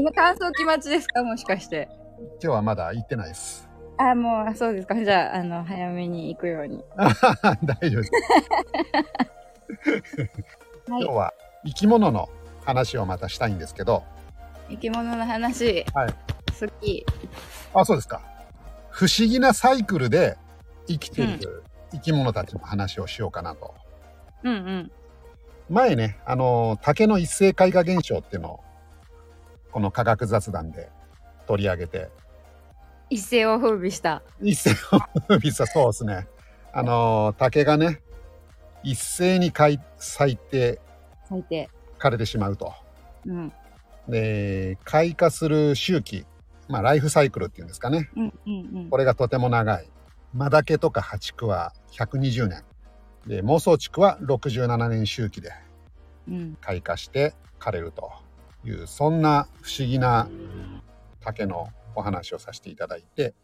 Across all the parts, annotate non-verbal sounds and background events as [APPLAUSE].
今乾燥機待ちですか？もしかして。今日はまだ行ってないです。あ、もう、そうですか。じゃあ、あの、早めに行くように。[LAUGHS] 大丈夫です。[LAUGHS] はい今日。は生き物の話をまたしたいんですけど、生き物の話。はい好き。あ、そうですか。不思議なサイクルで生きている生き物たちの話をしようかなと。うんうん。前ね、あの、竹の一斉開花現象っていうのを、この科学雑談で取り上げて、一世を風靡した。一斉を風靡したそうですね。あの、竹がね、一斉に開咲いて最低。枯れてしまうと。うん。で、開花する周期、まあ、ライフサイクルっていうんですかね。うんうんうんこ。れがとても長い。マダケとかハチクは120年。で、妄想地区は67年周期でうん。開花して枯れるという、そんな不思議な竹のお話をさせていただいて、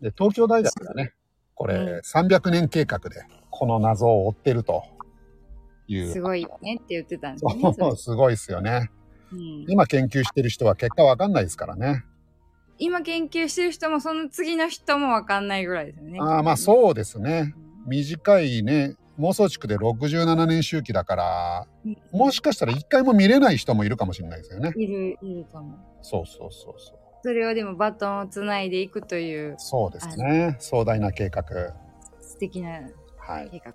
で、東京大学がね、これうん300年計画でこの謎を追ってるという。すごいよねって言ってたんですね。[LAUGHS] すごいですよね。うん、今研究してる人は結果わかんないですからね。今研究してる人もその次の人もわかんないぐらいですよね。ああ、まあそうですね。短いね、妄想地区で67年周期だから、うんもしかしたら一回も見れない人もいるかもしれないですよね。いる、いると思う。そうそうそうそう。それをでもバトンをつないでいくというそうですね。壮大な計画。素敵なはい。計画。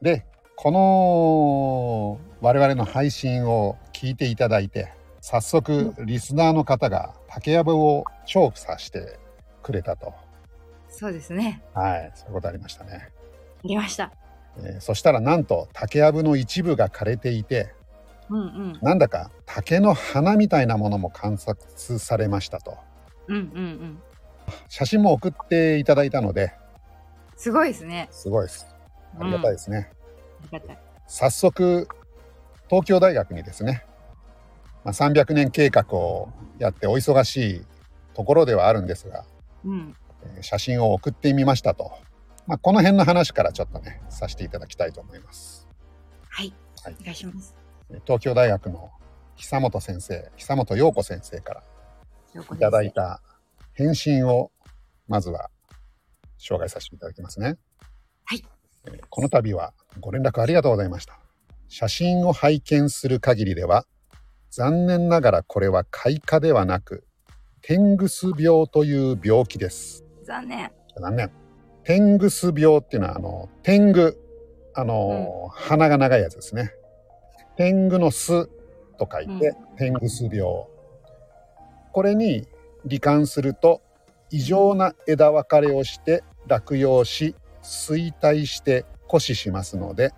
で、この我々の配信を聞いていただいて、早速リスナーの方が竹やぶを調査してくれたと。そうですね。はい。そういうことありましたね。ありました。えーそしたらなんと竹やぶの一部が枯れていて、うんうん。なんだか竹の花みたいなものも観察されましたと。うんうんうん。写真も送っていただいたので、すごいですね。すごいです。ありがたいですね。ありがたい。早速、東京大学にですね、まあ、300年計画をやってお忙しいところではあるんですが、うん。えー写真を送ってみましたと。まあ、この辺の話からちょっとね、させていただきたいと思います。はい。はいお願いします。えー東京大学の久本先生、久本陽子先生からいただいた返信をまずは紹介させていただきますね。はいえー。この度はご連絡ありがとうございました。写真を拝見する限りでは残念ながらこれは開花ではなく天狗ス病という病気です。残念。残念。天狗ス病っていうのはあの天狗あの、鼻が長いやつですね。天狗の巣と書いて、天狗巣病。これに罹患すると異常な枝分かれをして落葉し衰退して枯死しますので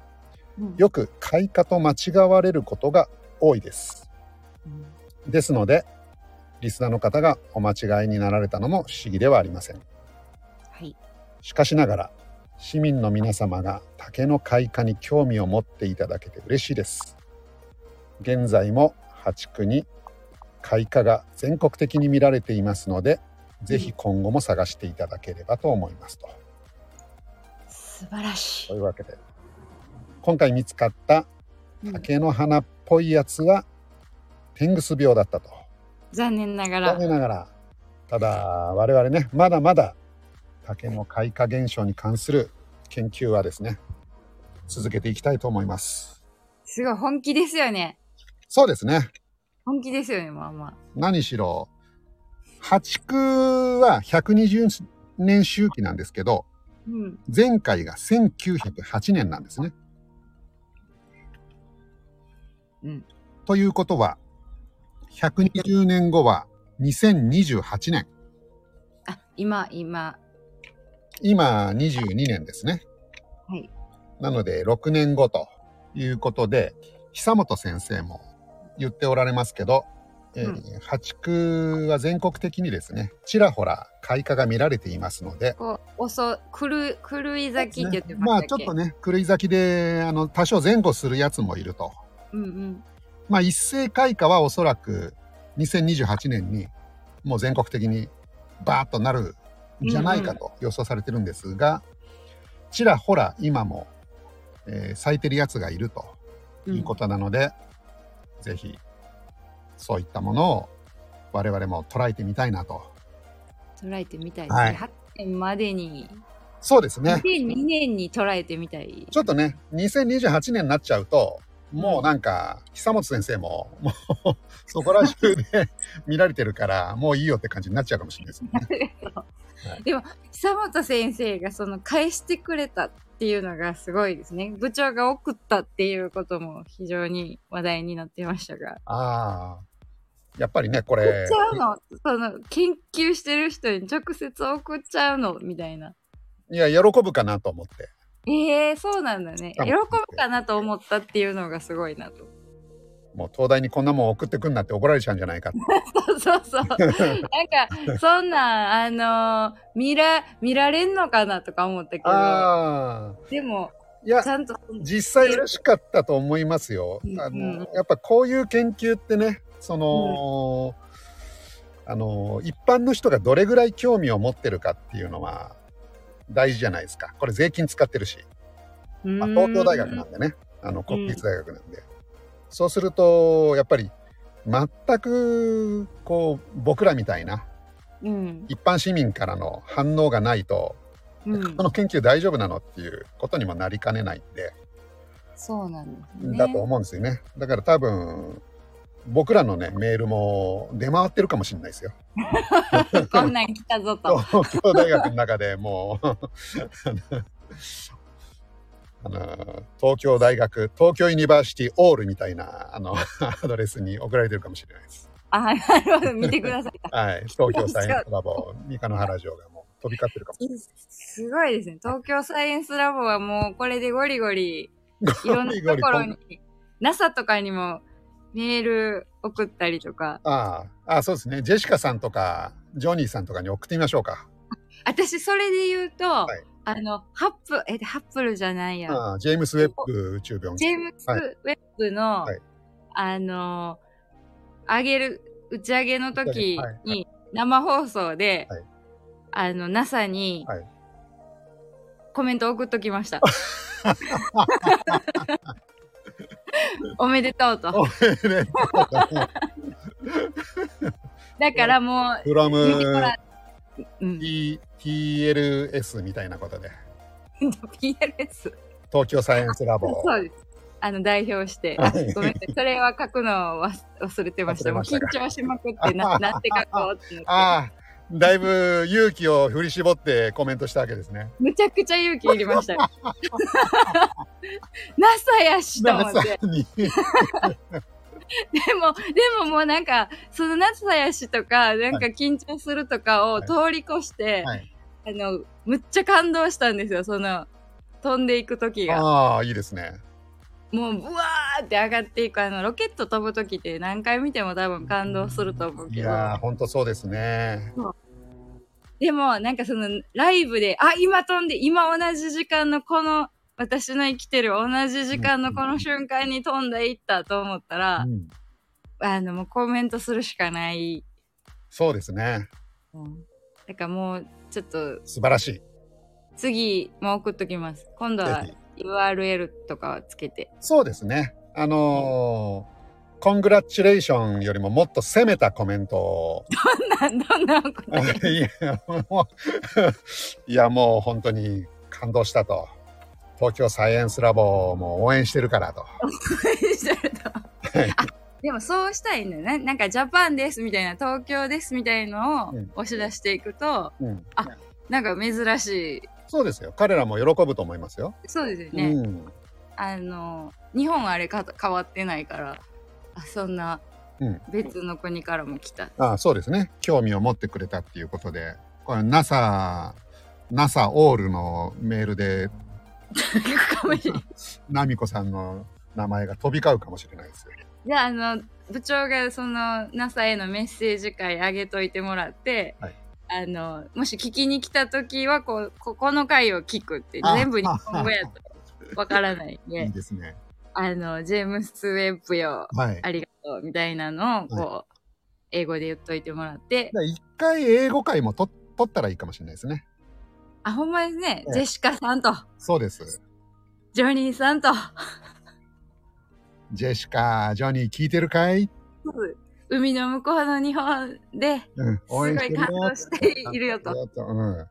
うんよく開花と間違われることが多いです。うんですのでリスナーの方がお間違いになられたのも不思議ではありません。はい。しかしながら市民の皆様が竹の開花に興味を持っていただけて嬉しいです。現在も八区に開花が全国的に見られていますのでぜひ今後も探していただければと思いますと、素晴らしい。というわけで今回見つかったうん。竹の花っぽいやつは天狗巣病だったと。残念ながら。残。念ながら。ただ我々ねまだまだ竹の開花現象に関する研究はですね続けていきたいと思いますすごい本気ですよね。そうですね本気ですよね、まあまあ。何しろ八区は120年周期なんですけどうん。前回が1908年なんですねうん。ということは120年後は2028年あ、今、今。今22年ですねはい。なので6年後ということで久本先生も言っておられますけど、えーうん八区は全国的にですねちらほら開花が見られていますのでこう、遅、くる、狂い咲きって言ってましたっけ？まあちょっとね狂い咲きであの多少前後するやつもいるとうんうん。まあ一斉開花はおそらく2028年にもう全国的にバーッとなるんじゃないかと予想されてるんですが、ちらほら今も、えー咲いてるやつがいるということなので、ぜひそういったものを我々も捉えてみたいなと。捉えてみたいですね。はい8年までに、そうですね。2002年に捉えてみたい。ちょっとね、2028年になっちゃうと、もうなんか、久本先生も、もう、そこら中で見られてるから、もういいよって感じになっちゃうかもしれないですね。でも久本先生がその返してくれたっていうのがすごいですね部長が送ったっていうことも非常に話題になってましたがああ。やっぱりね、こ送れっち、ゃうの？その研究してる人に直接送っちゃうの？みたいないや、喜ぶかなと思って。えー、そうなんだね。多喜分ぶかなと思ったっていうのがすごいなと。もう東大にこんなもん送ってくんなって怒られちゃうんじゃないか。[LAUGHS] そうそうそう。なんかそんなんあのー見ら見られんのかなとか思ったけど。でもいやち、ゃんと実際嬉しかったと思いますよ。うんあうん。のやっぱこういう研究ってね、その、あの一般の人がどれぐらい興味を持ってるかっていうのは大事じゃないですか。これ税金使ってるし、まあ、東京大学なんでね、あの国立大学なんで。そうするとやっぱり全くこう僕らみたいなうん一般市民からの反応がないと、うんこの研究大丈夫なのっていうことにもなりかねないんで。そうなんですねだと思うんですよね。だから多分僕らのねメールも出回ってるかもしれないですよ。こんなん来たぞと。東京大学の中でもうあの東京大学東京ユニバーシティオールみたいなあのアドレスに送られてるかもしれないです。あ、なるほど。見てください。はい、東京サイエンスラボ三日野原城がもう飛び交ってるかもしすごいですね。東京サイエンスラボはもうこれでゴリゴリ、れない。いろんなところゴリゴリに、NASA とかにもメール送ったりとか。あああそうですね。ジェシカさんとかジョニーさんとかに送ってみましょうか。私、それで言うと、いあの、ハップ、え、ハップルじゃないや。ああジェームス・ウェッブ宇宙病院。ジェームス・はいウェッブの、はいあの、上げる、打ち上げの時はいに生放送で、はいあの、NASA にはいコメント送っときました。[LAUGHS] [LAUGHS] おめでとうと。おめでとうだからもう、フラムう。うん、T- TLS みたいなことで PLS。東京サイエンスラボそうです。あの、代表して。ごめんなさい。それは書くのを忘忘れてました。もう緊張しまくってな、[LAUGHS] なんて書こうってなって。ああだいぶ勇気を振り絞ってコメントしたわけですね。むちゃくちゃ勇気いりましたよ。[LAUGHS] NASA やしと思って。でも、でももうなんか、その NASA やしとか、なんか緊張するとかをはい通り越して、はいあの、むっちゃ感動したんですよ、その、飛んでいく時が。ああいいですね。もう、ブワーって上がっていく、あの、ロケット飛ぶ時って何回見ても多分感動すると思ういけど。やー本当そうですね。でも、なんかその、ライブで、あ、今飛んで、今同じ時間のこの、私の生きてる同じ時間のこの瞬間に飛んでいったと思ったら、うんあの、もうコメントするしかない。そうですね。うん。だからもう、ちょっと、素晴らしい。次も送っときます。今度は URL とかつけて。そうですね。あのーコングラチュレーションよりももっと攻めたコメントを。どんな、どんなこと [LAUGHS] いやもう [LAUGHS] いやもう本当に感動したと。東京サイエンスラボも応援してるからと。してると。[LAUGHS] あ、でもそうしたいんだよね。なんかジャパンですみたいな、東京ですみたいのをうん押し出していくと、うん、なんか珍しい。そうですよ。彼らも喜ぶと思いますよ。そうですよね。うん、あの、日本はあれか変わってないから、あそんなうん別の国からも来た。あそうですね。興味を持ってくれたっていうことで、これ NASA、NASA オールのメールで、[LAUGHS] ナミコさんの名前が飛び交うかもしれないですよ。じゃあ、あの、部長がその NASA へのメッセージ会上げといてもらって、はいあの、もし聞きに来た時は、こう、ここの回を聞くって、あ全部日本語やとわからないんいいで、ですね。あの、ジェームス・ウェッブよ、はい。ありがとう、みたいなのを、こう、英語で言っといてもらって、で一回英語会もと取ったらいいかもしれないですね。あ、ほんまですね、ええ。ジェシカさんと、そうです。ジョニーさんと、ジェシカ、ジョニー聞いてるかい？海の向こうの日本で、うん、すごい感動しているよと。うん、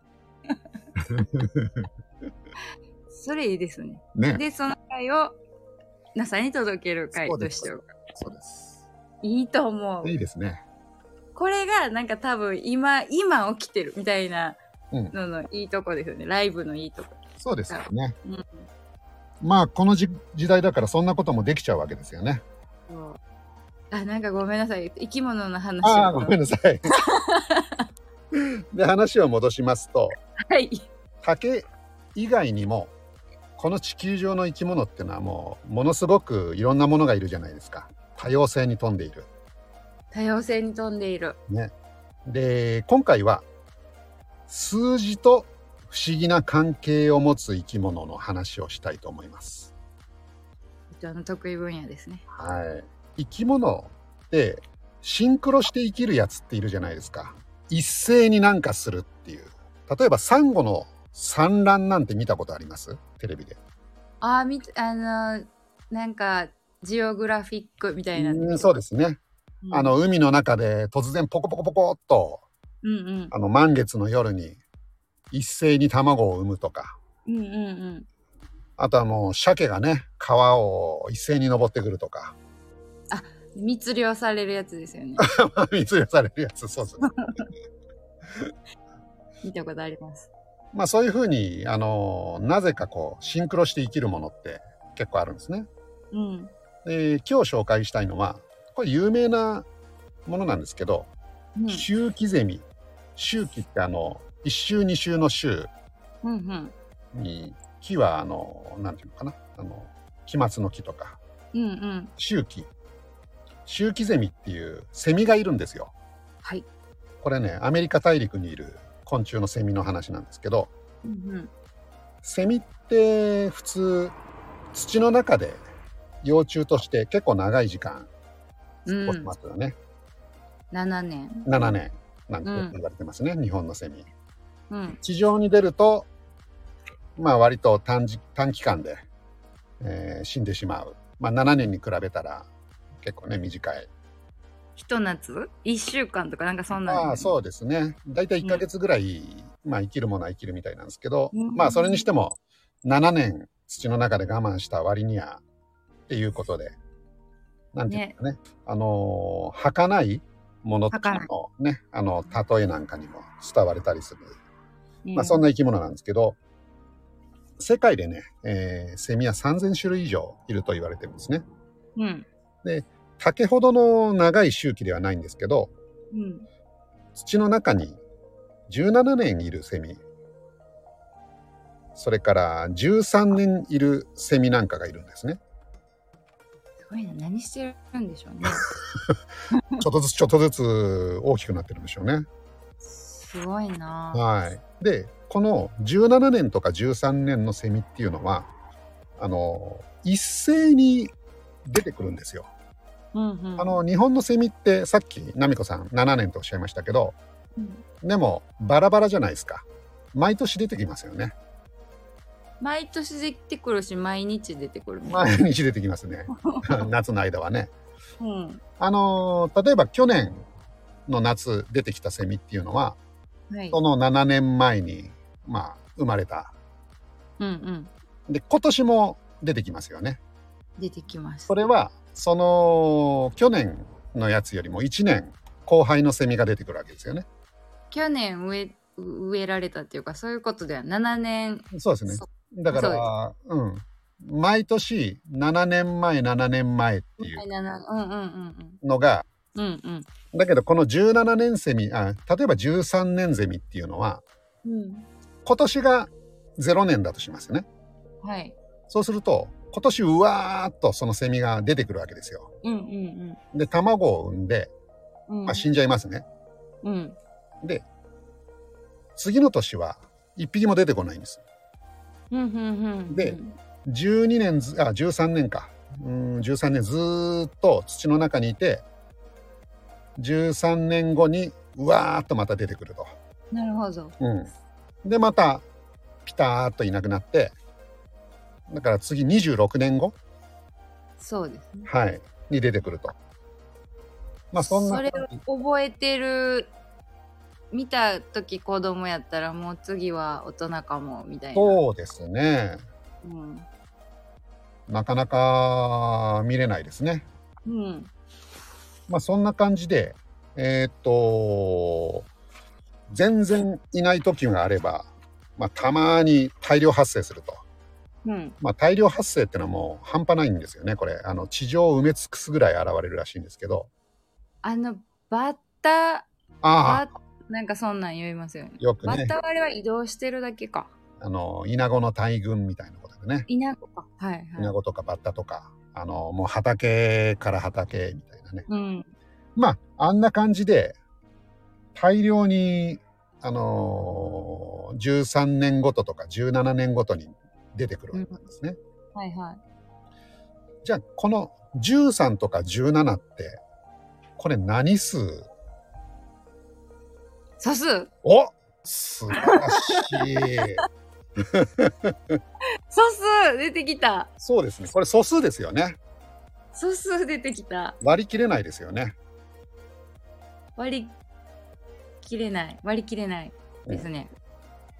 それいいですね。ね。で、その回を NASA に届ける回として。そうです。いいと思う。いいですね。これがなんか多分今、今起きてるみたいなうんののいいとこですよね。ライブのいいとこ。そうですよね。うん。まあ、このじ時代だからそんなこともできちゃうわけですよね。あ、なんかごめんなさい。生き物の話ああ、ごめんななさい。[LAUGHS] で、話を戻しますと、はい。竹以外にも、この地球上の生き物っていうのはもう、ものすごくいろんなものがいるじゃないですか。多様性に富んでいる。多様性に富んでいる。ね。で、今回は、数字と不思議な関係を持つ生き物の話をしたいと思います。人の得意分野ですね。はい。生き物って、シンクロして生きるやつっているじゃないですか。一斉になんかするっていう。例えば、サンゴの産卵なんて見たことあります？テレビで。ああ、み、あの、なんか、ジオグラフィックみたいな。うんそうですね。うんあ、の、海の中で突然ポコポコポコっと、うんうん。あの、満月の夜に一斉に卵を産むとか。うんうんうん。あとはもう、鮭がね、川を一斉に登ってくるとか。密漁されるやつですよね。[LAUGHS] 密漁されるやつ、そうそう。[LAUGHS] 見たことあります。まあそういうふうに、あの、なぜかこう、シンクロして生きるものって結構あるんですね。うん。で、今日紹介したいのは、これ有名なものなんですけど、うん。周期ゼミ。周期ってあの、一周二周の周うんうん。に、木はあの、なんていうのかな？あの、期末の木とか、うんうん。周期。周期ゼミっていうセミがいるんですよ。はい。これね、アメリカ大陸にいる昆虫のセミの話なんですけど、うんうん。セミって普通土の中で幼虫として結構長い時間過ごしますよね、7年。7年なんて言われてますね、日本のセミうん。地上に出るとまあ割と短時短期間で、えー死んでしまうまあ7年に比べたら結構ね短い。ひと夏 ?1 週間とかなんかそんなん、まあそうですね。大体1ヶ月ぐらい、まあ生きるものは生きるみたいなんですけど、うん。まあそれにしても7年土の中で我慢した割にはっていうことでなんていうんですかねあのー儚いものとかのねあの例えなんかにも伝われたりする、まあそんな。な生き物なんですけど世界でね、えーセミは3000種類以上いると言われてるんですね。うん。竹ほどの長い周期ではないんですけどうん。土の中に17年いるセミそれから13年いるセミなんかがいるんですねすごいな。何してるんでしょうね。[LAUGHS] ちょっとずつちょっとずつ大きくなってるんでしょうねすごいな。はいでこの17年とか13年のセミっていうのはあの一斉に出てくるんですようんうん。あの日本のセミってさっき奈美子さん7年とおっしゃいましたけどうん、でもバラバラじゃないですか毎年出てきますよね毎年出てくるし、毎日出てくるね。毎日出てきますね [LAUGHS] 夏の間はねうん。あのー例えば去年の夏出てきたセミっていうのははい。その7年前にまあ生まれたうんうん。で今年も出てきますよね出てきます。これはその去年のやつよりも1年後輩のセミが出てくるわけですよね去年植え、植えられたっていうか、そういうことでは7年。そうですねそだからうん毎年7年前7年前っていはいう7うんうんうんのがうん。うんうん。だけどこの17年セミあ例えば13年ゼミっていうのはうん。今年が0年だとしますよねはい。そうすると今年うわーっとそのセミが出てくるわけですようんうんで卵を産んで、うん。うんまあ、死んじゃいますねうん。で次の年は1匹も出てこないんですうんうんうん。で12年ずあ13年かうん13年ずーっと土の中にいて13年後にうわーっとまた出てくると、なるほど。うん、でまたピターっといなくなってだから次26年後、そうですね。はい、に出てくるとまあそんなそれを覚えてる見た時子供やったらもう次は大人かもみたいなそうですね。うんなかなか見れないですね。うんまあそんな感じで、えーっと、全然いない時があれば、まあたまに大量発生すると。うん。まあ大量発生ってのはもう半端ないんですよね。これ、あの地上を埋め尽くすぐらい現れるらしいんですけど。あのバッタあなんかそんなん言いますよね。よくね。バッ、タはあれは移動してるだけか。あの、イナゴの大群みたいなことでね。イナゴか。はいイナはいゴとかバッタとか、あの、もう畑から畑みたいなね。うん。まあ、あんな感じで、大量に、あのー13年ごととか17年ごとに出てくるわけなんですね。はいはいじゃあ、この13とか17って、これ何数？素数お素晴らしい。[LAUGHS] 素数出てきたそうですね。これ素数ですよね。素数出てきた割り切れないですよね。割り切れない割り切れないですね、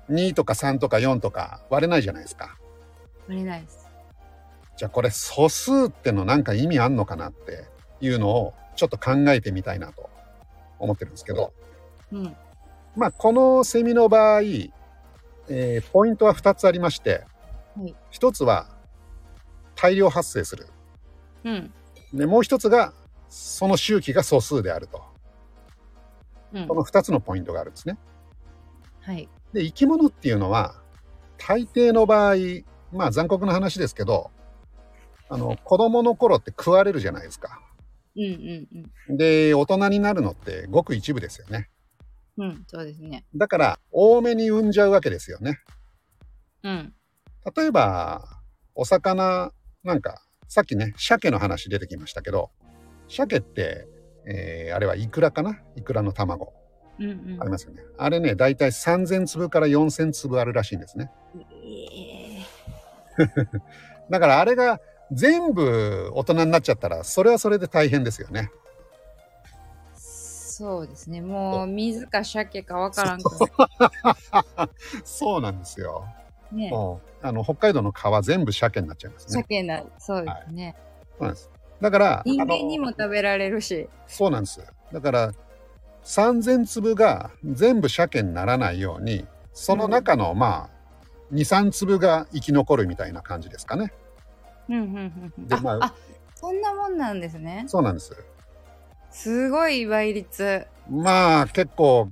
2とか3とか4とか割れないじゃないですか。割れないです。じゃあこれ素数ってのなんか意味あんのかなっていうのをちょっと考えてみたいなと思ってるんですけど、うん。まあこのセミの場合、えーポイントは2つありまして、はい。1つは大量発生する。うん。で、もう1つがその周期が素数であると。うん。この2つのポイントがあるんですね。はい。で、生き物っていうのは大抵の場合、まあ残酷な話ですけど、あの子供の頃って食われるじゃないですか。うんうんうんで、大人になるのってごく一部ですよね。うんそうですねだから、多めに産んじゃうわけですよね。うん例えば、お魚なんか、さっきね、鮭の話出てきましたけど、鮭って、えーあれはイクラかな？イクラの卵うんうんありますよね。あれね、だいたい3000粒から4000粒あるらしいんですね。えだからあれが全部大人になっちゃったら、それはそれで大変ですよね。ーそうですねもう水か鮭かわからんか [LAUGHS] そうなんですよ。らねもうあの北海道の川全部鮭になっちゃいますね。鮭なそうですね、そうなんです。だから、人間にも食べられるしそうなんです。だから3000粒が全部鮭にならないようにその中の、まあ23粒が生き残るみたいな感じですかね。うんうんうんでまああそんなもんなんですねそうなんです。すごい倍率まあ結構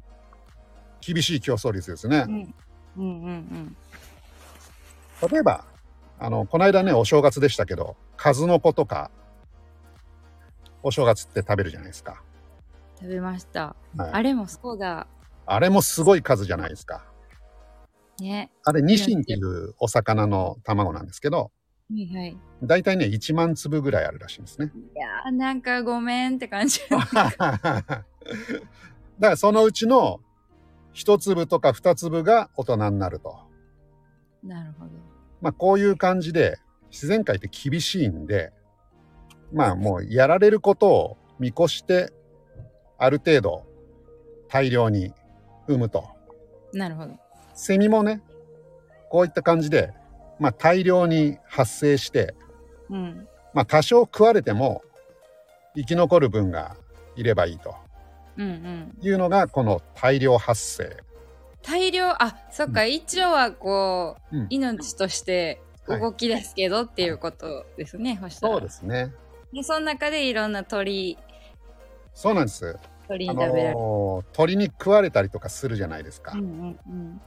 厳しい競争率ですねう。んうんうん例えばあのこの間ねお正月でしたけど数の子とかお正月って食べるじゃないですか。食べました、はいあれもそうだあれもすごい数じゃないですか。ねあれニシンっていうお魚の卵なんですけどはいはいだいたいね1万粒ぐらいあるらしいんですね。いやーなんかごめんって感じだからそのうちの一粒とか二粒が大人になると。なるほどまあこういう感じで自然界って厳しいんで、まあもうやられることを見越してある程度大量に産むと。なるほどセミもね、こういった感じで、まあ大量に発生して、うん。まあ多少食われても生き残る分がいればいいと。うんうん。いうのがこの大量発生。大量？あそっか、一応はこう、うん。命として動き出すけどっていうことですね、そしたら。そうですね。でその中でいろんな鳥。そうなんです。あ鳥に食べられる、のー鳥に食われたりとかするじゃないですか。うんうんうん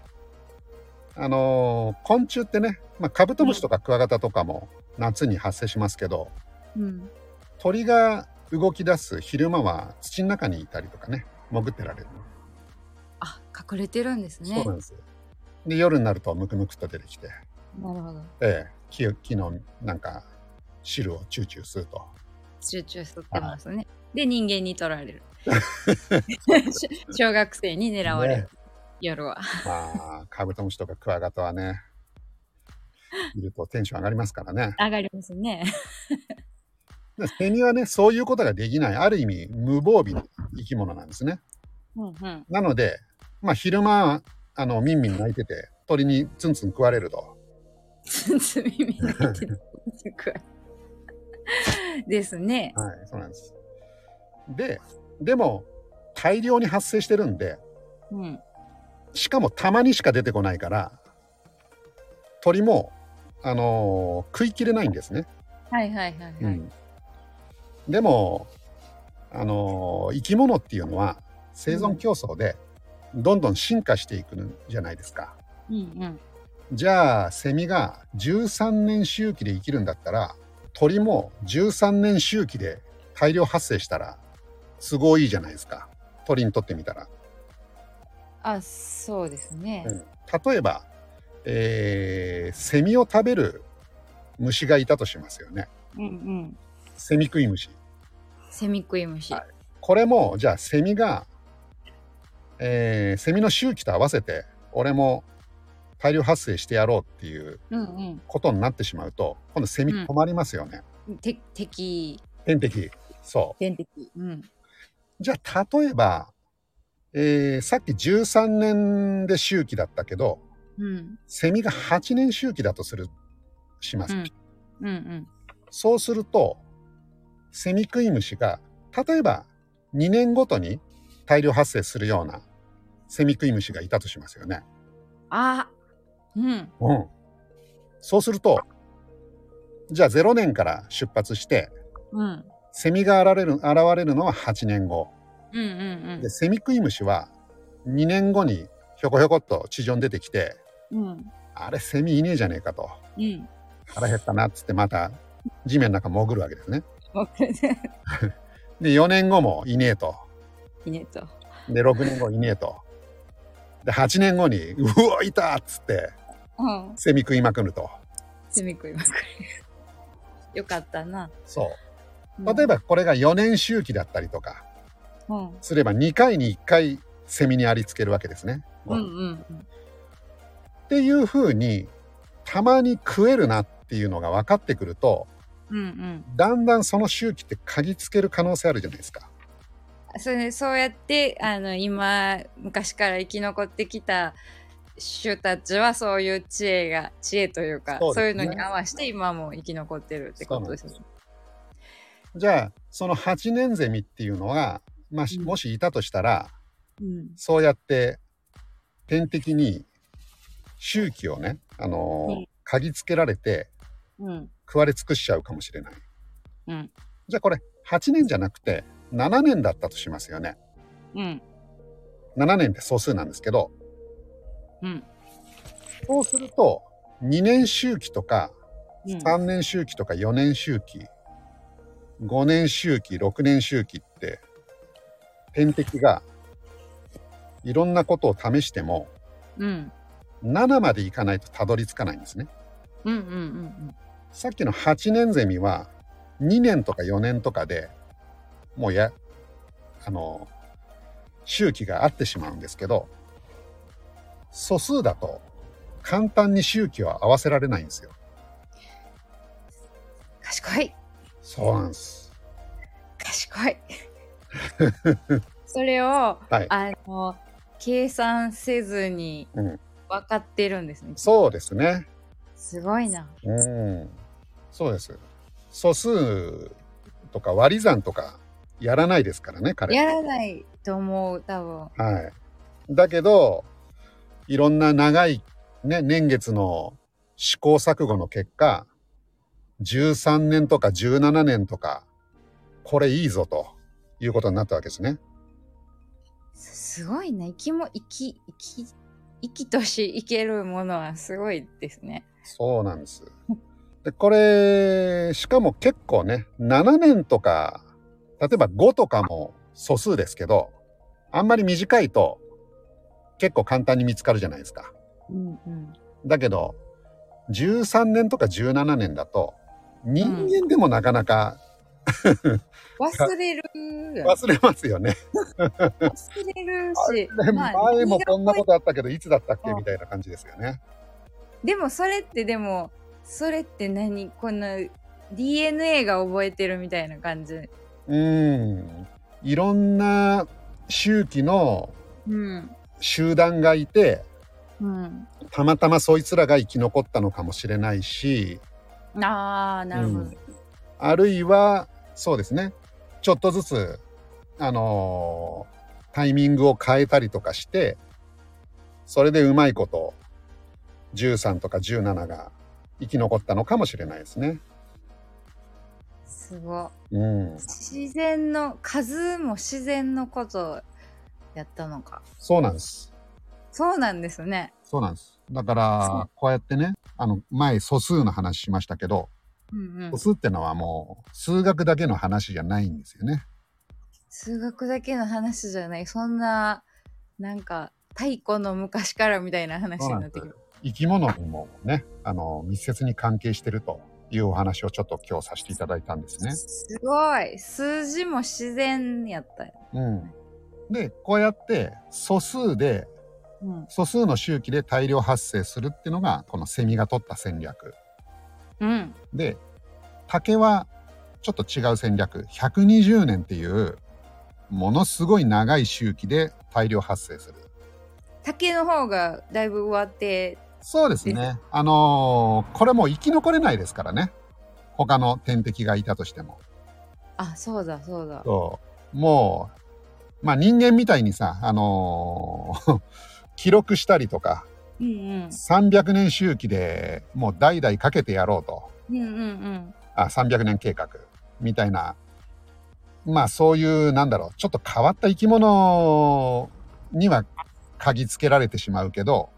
あのー昆虫ってね、まあ、カブトムシとかクワガタとかも夏に発生しますけど、うん。鳥が動き出す昼間は土の中にいたりとかね潜ってられる、あ隠れてるんですね。そうなんですで夜になるとムクムクっと出てきて、なるほど。ええ、木木のなんか汁をチューチュー吸うと。集中吸ってますね、で人間に取られる。し [LAUGHS] 小学生に狙われる、ね夜はまあカブトムシとかクワガタはねいるとテンション上がりますからね上がりますねでセミはね、そういうことができない、ある意味無防備な生き物なんですね。うんうん。なので、まあ昼間、あの、ミンミン鳴いてて、鳥にツンツン食われると。つんつん耳に入ってる。ですね。はい、そうなんです。で、でも、大量に発生してるんで、うん。しかもたまにしか出てこないから、鳥も、あのー食いきれないんですね。はいはいはいはい。うんでも、あのー生き物っていうのは生存競争でどんどん進化していくんじゃないですか。うんうん。じゃあセミが13年周期で生きるんだったら鳥も13年周期で大量発生したら都合いいじゃないですか鳥にとってみたら。あ、そうですね。うん例えば、えーセミを食べる虫がいたとしますよね。うんうん。セミ食い虫。セミ食い虫。はいこれもじゃあセミが、えーセミの周期と合わせて俺も大量発生してやろうっていううんことになってしまうと今度セミうん困りますよね。うん。て敵、天敵。そう。天敵。うん。じゃあ例えば、えーさっき13年で周期だったけどうん。セミが8年周期だとするします。うん。うんうん。そうするとセミ食い虫が例えば2年ごとに大量発生するようなセミ食い虫がいたとしますよね。あうん。うん、そうするとじゃあ0年から出発してうん。セミが現れる現れるのは8年後うんうんでセミ食い虫は2年後にひょこひょこっと地上に出てきてうん。うん。あれセミいねえじゃねえかとうん。腹減ったなっつってまた地面の中潜るわけですね。[LAUGHS] で4年後もいねえと。いねと。で6年後いねえと。で8年後に「うわいた!」っつってうん。セミ食いまくると。セミ食いまくる。よかったな。そう例えばこれが4年周期だったりとかうん。すれば2回に1回セミにありつけるわけですね。うんうんっていうふうにたまに食えるなっていうのが分かってくるとうん。うんうん。だんだんその周期って嗅ぎつける可能性あるじゃないですか。それそうやってあの今昔から生き残ってきた種たちはそういう知恵が知恵というかそうういうのに合わせて今も生き残ってるってことですね。じゃあその8年ゼミっていうのは、まあしうん。もしいたとしたらうん。そうやって天敵に周期をね、あのーうん。嗅ぎつけられてうん。食われ尽くしちゃうかもしれない。うん。じゃあこれ8年じゃなくて7年だったとしますよね。うん。7年って素数なんですけどうん。そうすると2年周期とかうん。3年周期とか4年周期5年周期6年周期って天敵がいろんなことを試してもうん7までいかないとたどり着かないんですね。うんうんうんさっきの8年ゼミは2年とか4年とかでもうやあの周期が合ってしまうんですけど素数だと簡単に周期を合わせられないんですよ。賢いそうなんです。賢い [LAUGHS] それをはい。あの計算せずにうん分かってるんですね。そうですね。すごいな。うん。そうです。素数とか割り算とかやらないですからね、彼。やらないと思う多分。はい。だけど、いろんな長い、ね、年月の試行錯誤の結果、13年とか17年とか、これいいぞということになったわけですね。すすごいな生きも生き生き生きとし生けるものはすごいですね。そうなんです。で、これ、しかも結構ね、7年とか、例えば5とかも素数ですけど、あんまり短いと結構簡単に見つかるじゃないですか。うんうん。だけど、13年とか17年だと、人間でもなかなか [LAUGHS] 忘れる。忘れますよね。忘れるし。でまあ前もこんなことあったけど、いつだったっけみたいな感じですよね。でもそれってでもそれって何？この DNA が覚えてるみたいな感じ。うん。いろんな周期のうん。集団がいて、うん。たまたまそいつらが生き残ったのかもしれないし、ああ、なるほど。うんあるいは、そうですね。ちょっとずつ、あのータイミングを変えたりとかして、それでうまいこと、13とか17が生き残ったのかもしれないですね。すごうんい。。自然の、数も自然のことやったのか。そうなんです。そうなんですね。そうなんです。だから、こうやってね、あの、前素数の話しましたけど、うんうん素。数ってのはもう、数学だけの話じゃないんですよね。数学だけの話じゃない。そんな、なんか、太古の昔からみたいな話になってくる。生き物にもね、あの、密接に関係してるというお話をちょっと今日させていただいたんですね。すごい。数字も自然やったよ。うん。で、こうやって素数で、うん。素数の周期で大量発生するっていうのが、このセミが取った戦略。うん。で、竹はちょっと違う戦略。120年っていう、ものすごい長い周期で大量発生する。竹の方がだいぶ上手。そうですね。あのーこれもう生き残れないですからね。他の天敵がいたとしても。あ、そうだ、そうだ。そうもう、まあ人間みたいにさ、あのー [LAUGHS] 記録したりとか、うんうん。300年周期でもう代々かけてやろうと。うんうんうん。あ、300年計画みたいな。まあそういう、なんだろう、ちょっと変わった生き物には嗅ぎつけられてしまうけど、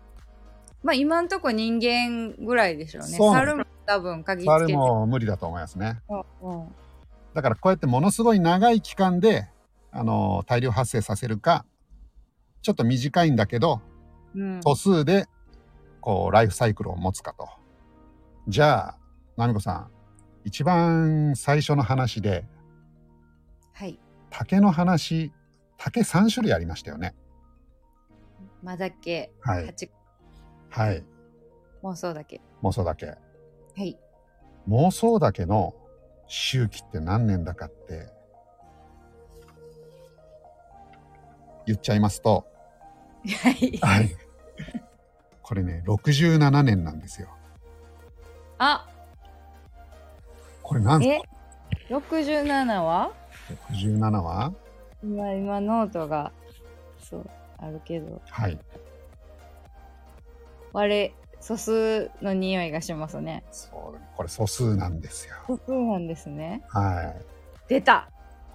まあ今んとこ人間ぐらいでしょうね。猿も多分鍵つあれけて。も無理だと思いますね。うんうんだからこうやってものすごい長い期間で、あのー大量発生させるか、ちょっと短いんだけど、うん。素数で、こう、ライフサイクルを持つかと。じゃあ、ナミコさん、一番最初の話で、はい。竹の話、竹3種類ありましたよね。まだけ、はい。八はい。妄想だけ？妄想だけ。はい。妄想だけの周期って何年だかって、言っちゃいますと、はい。はい。これね、67年なんですよ。あ、これ何すえ ?67 は？か ?67 は？今、今ノートが、そう、あるけど、はい。我、素数の匂いがしますね。そう、これ素数なんですよ。素数なんですね。はい。出た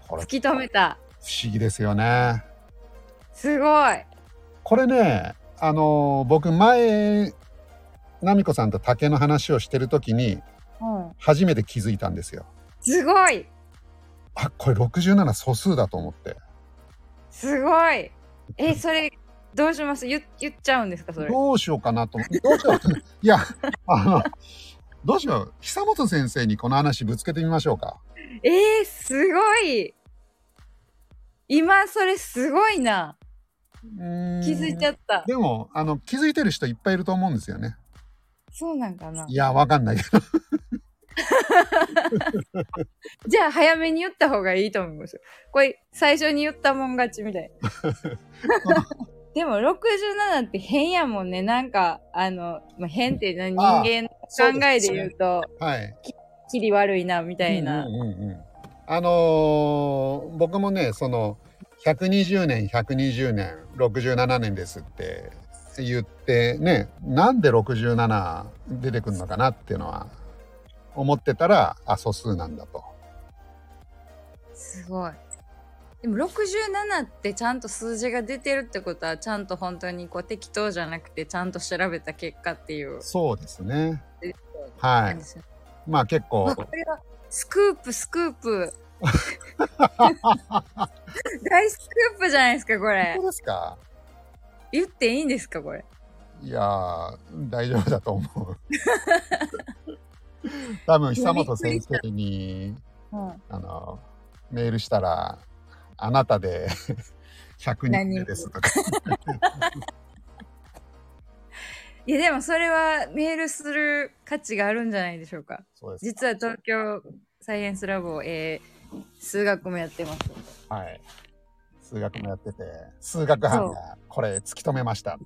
これ突き止めた不思議ですよね。すごいこれね、あのー僕前、ナミコさんと竹の話をしてる時にうん。初めて気づいたんですよ。すごいあ、これ67素数だと思って。すごいえ、それ、どうします？言言っちゃうんですか？それ。どうしようかなと思って。どうしよう？[LAUGHS] いや、あの、どうしよう？久本先生にこの話ぶつけてみましょうか。えー、すごい今、それすごいな。気づいちゃっった。でも、あの、気づいてる人いっぱいいると思うんですよね。そうなんかないや、わかんないけど。[LAUGHS] じゃあ、早めに言った方がいいと思いますよ。これ、最初に言ったもん勝ちみたいな。[LAUGHS] でも、67って変やもんね。なんか、あの、まあ、変ってな人あ間の考えで言うと、はい。キリ悪いな、みたいな。うんうんうんうんあのー僕もねその120年120年67年ですって言ってねなんで67出てくるのかなっていうのは思ってたらあ素数なんだと。すごい。でも67ってちゃんと数字が出てるってことはちゃんと本当にこう適当じゃなくてちゃんと調べた結果っていうそうですね。はい。まあ結構わこれはスクープスクープ大スクープじゃないですかこれそうですか？言っていいんですかこれ？いやー大丈夫だと思う。[LAUGHS] 多分久本先生にうんあのメールしたら「あなたで [LAUGHS] 100人目です」とか [LAUGHS] いやでもそれはメールする価値があるんじゃないでしょうか。そう。実は東京サイエンスラボ、えー、数学もやってます。はい。数学もやってて、数学班がこれ突き止めました。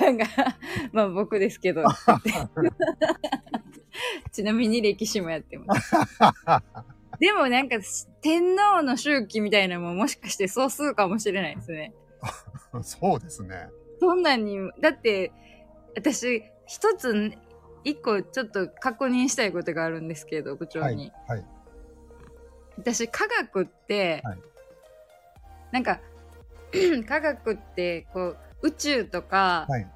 が [LAUGHS] まあ僕ですけど。[LAUGHS] ちなみに歴史もやってます。でもなんか天皇の周期みたいなのももしかして総数かもしれないですね。[LAUGHS] そうですね。そんなんに、だって私一つ一個ちょっと確認したいことがあるんですけど、部長に。はい。私科学って、はいなんか [CLEARS THROAT] 科学ってこう宇宙とかはい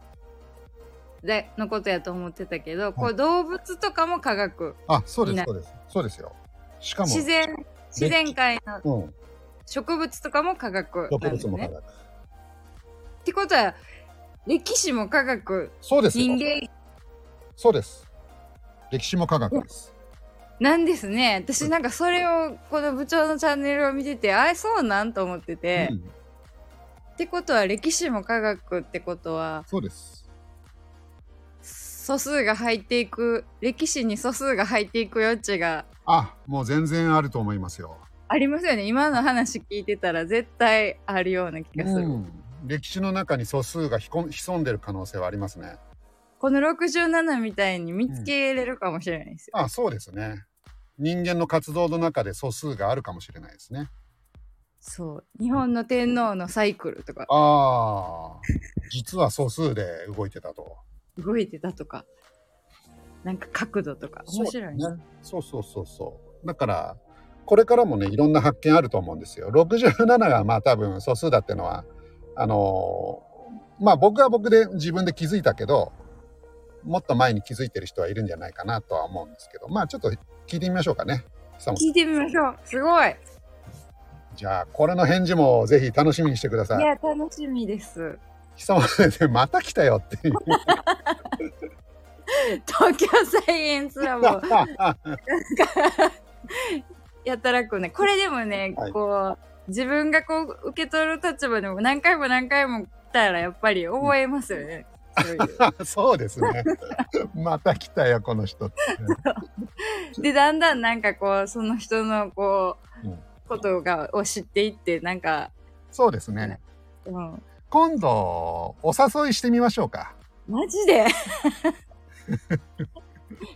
でのことやと思ってたけど、こう動物とかも科学あ、そうです、そうです。そうですよ。しかも、自然自然界のうん。植物とかも科学植なんですね。物も科学。ってことは歴史も科学そうですよ人。間そうです。歴史も科学です。なんですね私なんかそれを [LAUGHS] この部長のチャンネルを見ててあれそうなんと思ってて、うんってことは歴史も科学ってことはそうです。素数が入っていく歴史に素数が入っていく余地があ、もう全然あると思いますよ。ありますよね今の話聞いてたら絶対あるような気がする、うん。歴史の中に素数がひこ潜んでる可能性はありますね。この67みたいに見つけれるかもしれないですよ、あ、そうですね。人間の活動の中で素数があるかもしれないですね。そう日本の天皇のサイクルとかああ、実は素数で動いてたと。動いてたとかなんか角度とか面白いねそうね。そうそうそうそう。だから、これからもね、いろんな発見あると思うんですよ。67がまあ多分素数だってのは、あのーまあ僕は僕で自分で気づいたけど、もっと前に気づいてる人はいるんじゃないかなとは思うんですけど、まあちょっと聞いてみましょうかね。聞いてみましょう。すごい。じゃあ、これの返事もぜひ楽しみにしてください。いや楽しみです。久本先生、また来たよっていう。東京サイエンスラボ。やたらくねこれでもね、はい。こう自分がこう受け取る立場でも何回も何回も来たらやっぱり覚えますよね、[LAUGHS] そうですね。[LAUGHS] また来たよ、この人って。[LAUGHS] でだんだんなんかこうその人のこう、うんことがを知っていってなんか、そうですね。うん、今度、お誘いしてみましょうか。マジで？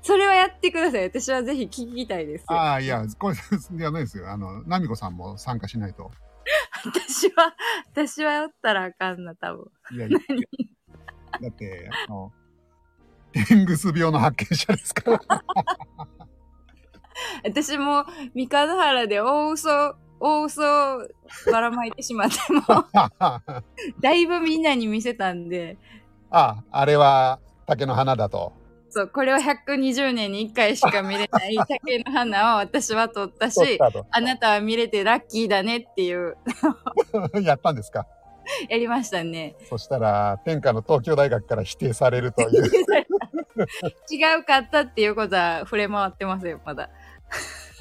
それはやってください私はぜひ聞きたいですああ、いや、これ、いや、ないですよ。あの、ナミコさんも参加しないと。私は私はおったらあかんな多分いやいや。だって、あの、天狗ス病の発見者ですから。[LAUGHS] 私も三日野原で大嘘大嘘ばらまいてしまってもあ [LAUGHS] だいぶみんなに見せたんであ、あれは竹の花だと。そうこれは120年に1回しか見れない [LAUGHS] 竹の花を私は撮ったしたと。あなたは見れてラッキーだねっていうやったんですか？[LAUGHS] やりましたねそしたら、天下の東京大学から否定されるという。違うかったっていうことは触れ回ってますよまだ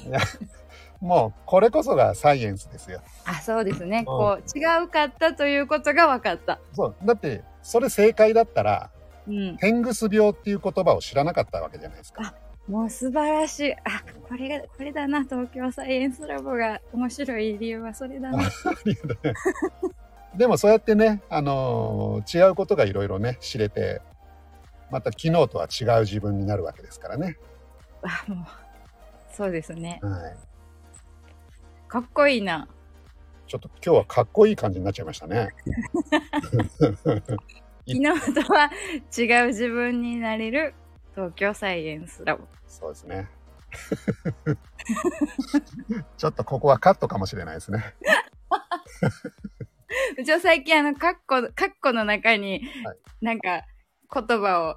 いやもう、これこそがサイエンスですよ。あそうですねこう違うかったということが分かったそう。だって、それ正解だったら、うん天狗ス病っていう言葉を知らなかったわけじゃないですか。もう素晴らしいあこれがこれだな東京サイエンスラボが面白い理由はそれだなでもそうやってね、あのー違うことがいろいろね、知れて、また昨日とは違う自分になるわけですからね。あもうそうですねはい。かっこいいなちょっと今日はかっこいい感じになっちゃいましたね。[LAUGHS] 昨日とは違う自分になれる東京サイエンスラボそうですね。ちょっとここはカットかもしれないですね。[LAUGHS] [LAUGHS] うちは最近あのカッコカッコの中にはい。なんか言葉を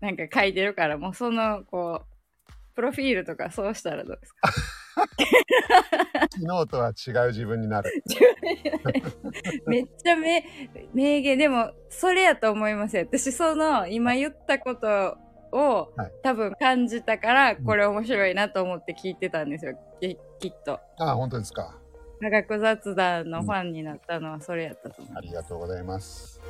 なんか書いてるからもうそのこうプロフィールとかそうしたらどうですか？昨日とは違う自分になる。[LAUGHS] めっちゃ名名言。でもそれやと思いますよ。私その今言ったことを、はい。多分感じたからんこれ面白いなと思って聞いてたんですよ。ききっと。ああ、本当ですか。科学雑談のファンになったのはそれやったと思う、ありがとうございます。す。